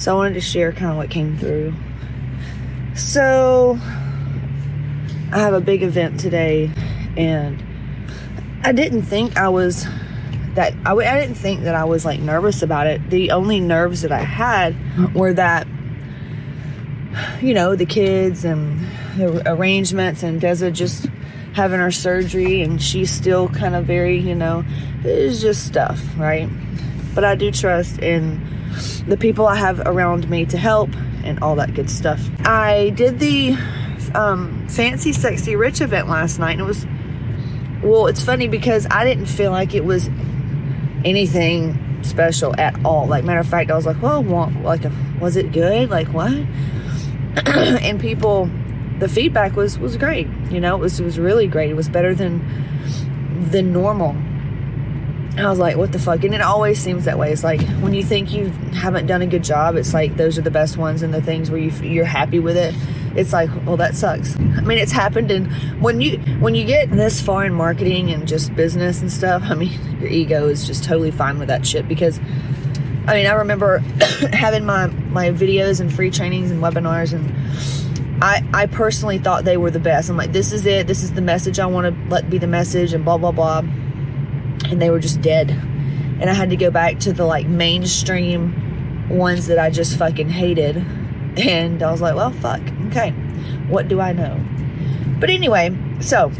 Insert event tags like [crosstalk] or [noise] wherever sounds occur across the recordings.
So I wanted to share kind of what came through. So I have a big event today, and I didn't think I was that I didn't think that I was like nervous about it. The only nerves that I had were that you know the kids and the arrangements and Deza just having her surgery and she's still kind of very you know it's just stuff right but I do trust in the people I have around me to help and all that good stuff. I did the um, fancy sexy rich event last night and it was well it's funny because I didn't feel like it was anything special at all. Like matter of fact I was like well like was it good? Like what? [clears throat] And people the feedback was was great. You know it was it was really great. It was better than than normal I was like, what the fuck? And it always seems that way. It's like when you think you haven't done a good job, it's like those are the best ones and the things where you, you're happy with it. It's like, well, that sucks. I mean, it's happened. And when you, when you get this far in marketing and just business and stuff, I mean, [laughs] your ego is just totally fine with that shit because I mean, I remember [coughs] having my, my videos and free trainings and webinars and I, I personally thought they were the best. I'm like, this is it. This is the message I want to let be the message and blah, blah, blah and they were just dead. And I had to go back to the like mainstream ones that I just fucking hated. And I was like, well, fuck. Okay. What do I know? But anyway, so,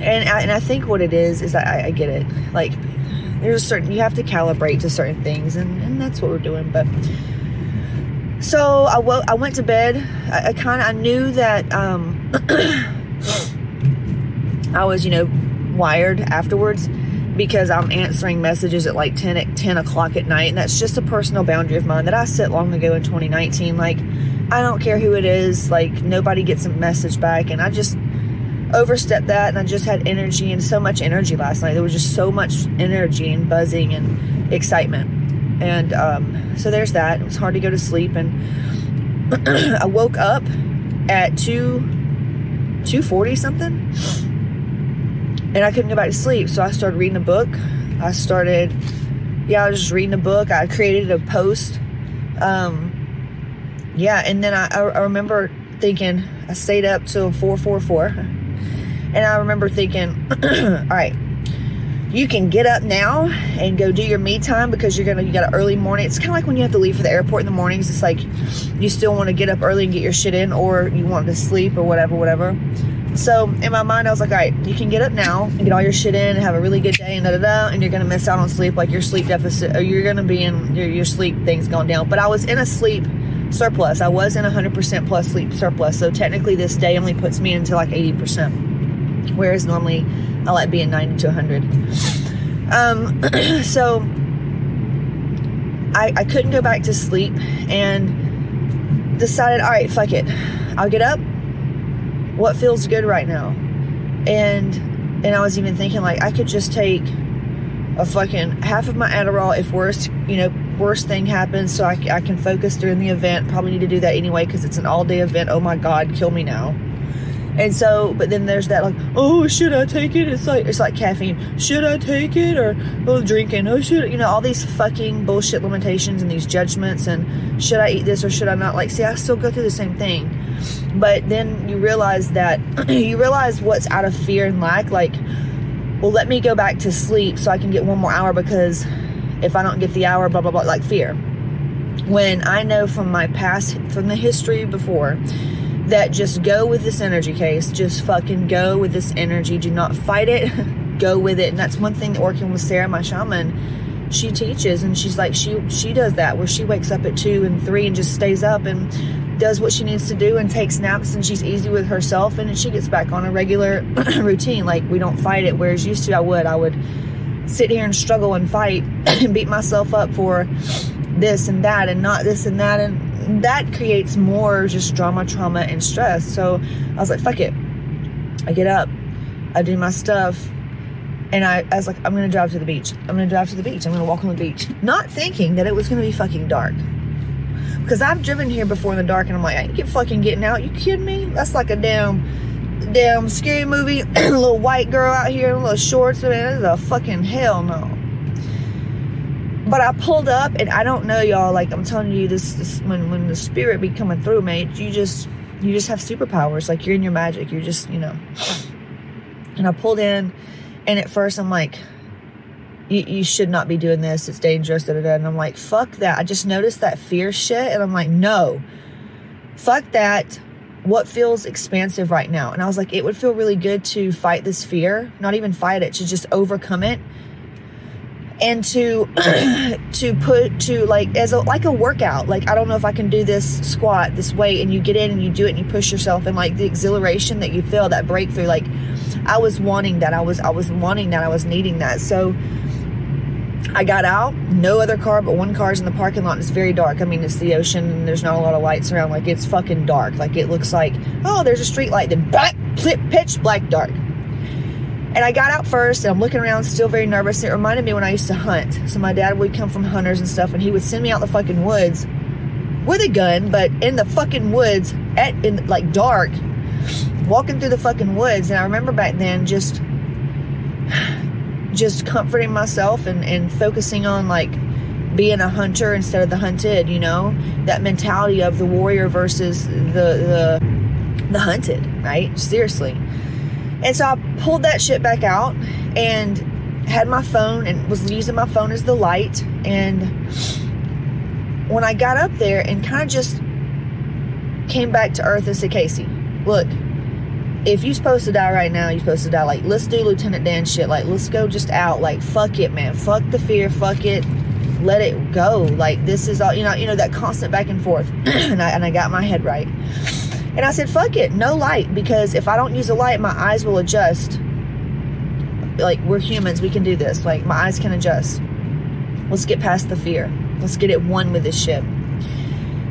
and I, and I think what it is, is I, I get it. Like, there's a certain, you have to calibrate to certain things, and, and that's what we're doing. But, so I, w- I went to bed. I, I kind of, I knew that, um, [clears throat] I was, you know, wired afterwards because I'm answering messages at like 10 at 10 o'clock at night, and that's just a personal boundary of mine that I set long ago in 2019. Like, I don't care who it is, like nobody gets a message back, and I just overstepped that, and I just had energy and so much energy last night. There was just so much energy and buzzing and excitement, and um, so there's that. It was hard to go to sleep, and [clears throat] I woke up at two 240 something and I couldn't go back to sleep. So I started reading a book. I started, yeah, I was just reading a book. I created a post. Um, yeah, and then I, I remember thinking, I stayed up till 444. And I remember thinking, [clears throat] all right, you can get up now and go do your me time because you're gonna you got an early morning. It's kind of like when you have to leave for the airport in the mornings. It's like you still want to get up early and get your shit in, or you want to sleep or whatever, whatever. So in my mind, I was like, all right, you can get up now and get all your shit in and have a really good day and da da da, and you're gonna miss out on sleep, like your sleep deficit, or you're gonna be in your, your sleep things going down. But I was in a sleep surplus. I was in 100% plus sleep surplus. So technically, this day only puts me into like 80%, whereas normally I like being 90 to 100. Um, [clears throat] so I, I couldn't go back to sleep and decided, all right, fuck it. I'll get up what feels good right now. And and i was even thinking like i could just take a fucking half of my adderall if worst you know worst thing happens so I, I can focus during the event. Probably need to do that anyway because it's an all-day event. Oh my god kill me now. And so but then there's that like oh should i take it? It's like it's like caffeine. Should i take it? or oh drinking. Oh should you know all these fucking bullshit limitations and these judgments and should i eat this or should i not? Like see i still go through the same thing but then you realize that [clears throat] you realize what's out of fear and lack like well let me go back to sleep so i can get one more hour because if i don't get the hour blah blah blah like fear. When i know from my past from the history before that just go with this energy case. Just fucking go with this energy. Do not fight it. [laughs] Go with it. And that's one thing that working with sarah my shaman she teaches. And she's like she she does that where she wakes up at two and three and just stays up and does what she needs to do and takes naps and she's easy with herself and then she gets back on a regular [clears throat] routine. Like we don't fight it whereas used to i would. I would sit here and struggle and fight [clears throat] and beat myself up for this and that and not this and that. And that creates more just drama trauma and stress. So i was like fuck it. I get up i do my stuff and I, I was like i'm gonna drive to the beach. I'm gonna drive to the beach. I'm gonna walk on the beach. Not thinking that it was gonna be fucking dark because I've driven here before in the dark and I'm like, I ain't get fucking getting out. You kidding me? That's like a damn, damn scary movie. [clears throat] little white girl out here in little shorts. Man, this is a fucking hell no. but I pulled up and I don't know y'all like I'm telling you this, this when when the spirit be coming through mate you just you just have superpowers like you're in your magic you're just you know and I pulled in and at first I'm like you, you should not be doing this. It's dangerous da, da, da. and I'm like fuck that. I just noticed that fear shit and I'm like no. Fuck that. What feels expansive right now? And I was like it would feel really good to fight this fear not even fight it to just overcome it. And to [clears throat] to put to like as a like a workout. Like i don't know if i can do this squat this weight and you get in and you do it and you push yourself and like the exhilaration that you feel that breakthrough. Like i was wanting that. I was i was wanting that. I was needing that. So i got out no other car but one car's in the parking lot And it's very dark i mean it's the ocean and there's not a lot of lights around like it's fucking dark like it looks like oh there's a street light then pitch black dark and I got out first and I'm looking around, still very nervous. It reminded me when I used to hunt. So my dad would come from hunters and stuff, and he would send me out the fucking woods with a gun, but in the fucking woods at in like dark, walking through the fucking woods. And I remember back then just just comforting myself and, and focusing on like being a hunter instead of the hunted, you know? That mentality of the warrior versus the the the hunted, right? Seriously. And so I pulled that shit back out and had my phone and was using my phone as the light. And when I got up there and kind of just came back to earth and said, Casey, look, if you're supposed to die right now, you're supposed to die. Like, let's do Lieutenant Dan shit. Like, let's go just out. Like, fuck it, man. Fuck the fear. Fuck it. Let it go. Like, this is all, you know, you know, that constant back and forth. [clears throat] and, I, and I got my head right. And I said, fuck it, no light, because if I don't use a light, my eyes will adjust. Like, we're humans, we can do this. Like, my eyes can adjust. Let's get past the fear. Let's get it one with this shit.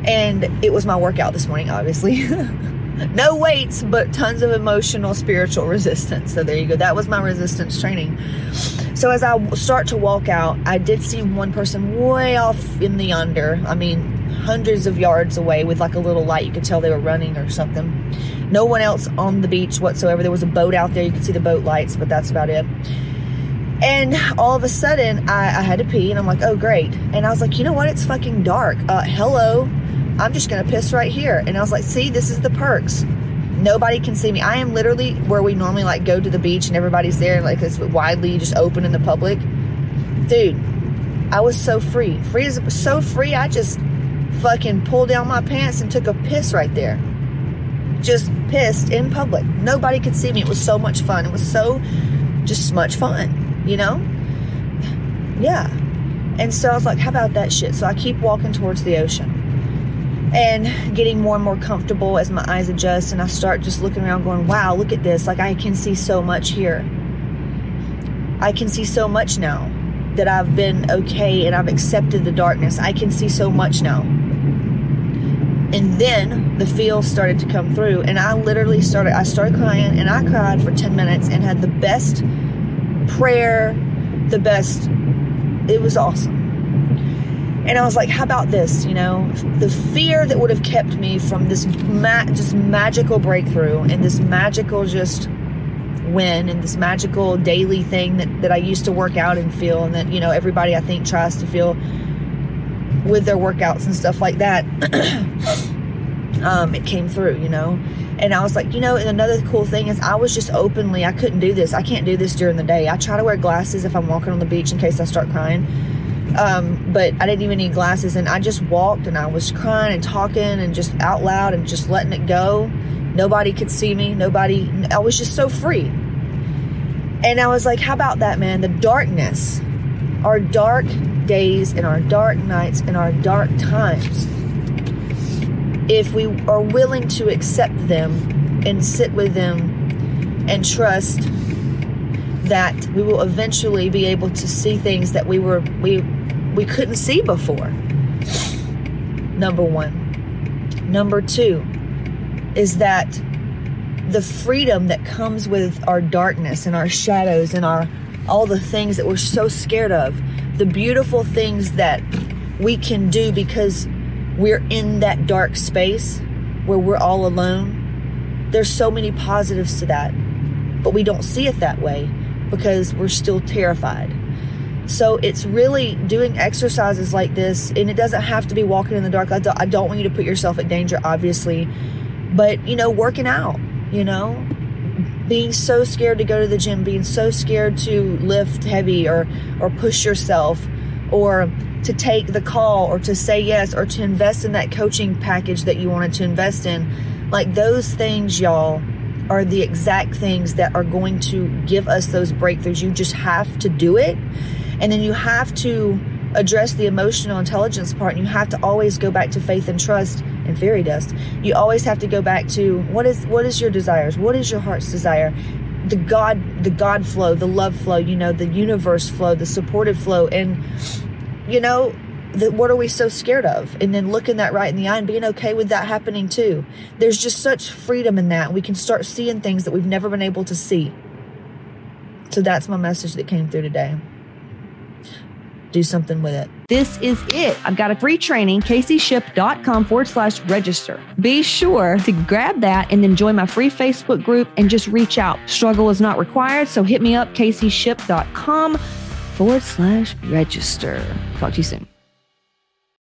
And it was my workout this morning, obviously. [laughs] no weights, but tons of emotional, spiritual resistance. So there you go. That was my resistance training. So as I start to walk out, I did see one person way off in the yonder. I mean, hundreds of yards away with like a little light. You could tell they were running or something. No one else on the beach whatsoever. There was a boat out there. You could see the boat lights, but that's about it. And all of a sudden, I, I had to pee, and I'm like, oh, great. And I was like, you know what? It's fucking dark. Uh, hello. I'm just going to piss right here. And I was like, see, this is the perks. Nobody can see me. I am literally where we normally like go to the beach and everybody's there, like it's widely just open in the public. Dude, I was so free. Free as so free. I just fucking pulled down my pants and took a piss right there. Just pissed in public. Nobody could see me. It was so much fun. It was so just much fun, you know? Yeah. And so I was like, how about that shit? So I keep walking towards the ocean and getting more and more comfortable as my eyes adjust. And I start just looking around, going, wow, look at this. Like, I can see so much here. I can see so much now that I've been okay and I've accepted the darkness. I can see so much now. And then the feels started to come through, and I literally started. I started crying, and I cried for 10 minutes and had the best prayer, the best. It was awesome. And I was like, how about this? You know, the fear that would have kept me from this ma- just magical breakthrough and this magical just win and this magical daily thing that, that I used to work out and feel, and that, you know, everybody I think tries to feel with their workouts and stuff like that. [clears throat] um, it came through, you know. And I was like, you know, and another cool thing is I was just openly, I couldn't do this. I can't do this during the day. I try to wear glasses if I'm walking on the beach in case I start crying. Um, but I didn't even need glasses. And I just walked and I was crying and talking and just out loud and just letting it go. Nobody could see me. Nobody, I was just so free. And I was like, how about that, man? The darkness, our dark days and our dark nights and our dark times, if we are willing to accept them and sit with them and trust that we will eventually be able to see things that we were we we couldn't see before. Number 1. Number 2 is that the freedom that comes with our darkness and our shadows and our all the things that we're so scared of, the beautiful things that we can do because we're in that dark space where we're all alone. There's so many positives to that, but we don't see it that way because we're still terrified. So it's really doing exercises like this, and it doesn't have to be walking in the dark. I don't, I don't want you to put yourself at danger, obviously, but you know, working out, you know, being so scared to go to the gym, being so scared to lift heavy or or push yourself, or to take the call, or to say yes, or to invest in that coaching package that you wanted to invest in, like those things, y'all are the exact things that are going to give us those breakthroughs. You just have to do it. And then you have to address the emotional intelligence part. And you have to always go back to faith and trust and fairy dust. You always have to go back to what is what is your desires? What is your heart's desire? The God, the God flow, the love flow, you know, the universe flow, the supportive flow. And you know, that what are we so scared of? And then looking that right in the eye and being okay with that happening too. There's just such freedom in that. We can start seeing things that we've never been able to see. So that's my message that came through today. Do something with it. This is it. I've got a free training, caseyshipp.com forward slash register. Be sure to grab that and then join my free Facebook group and just reach out. Struggle is not required, so hit me up, caseyshipp.com forward slash register. Talk to you soon.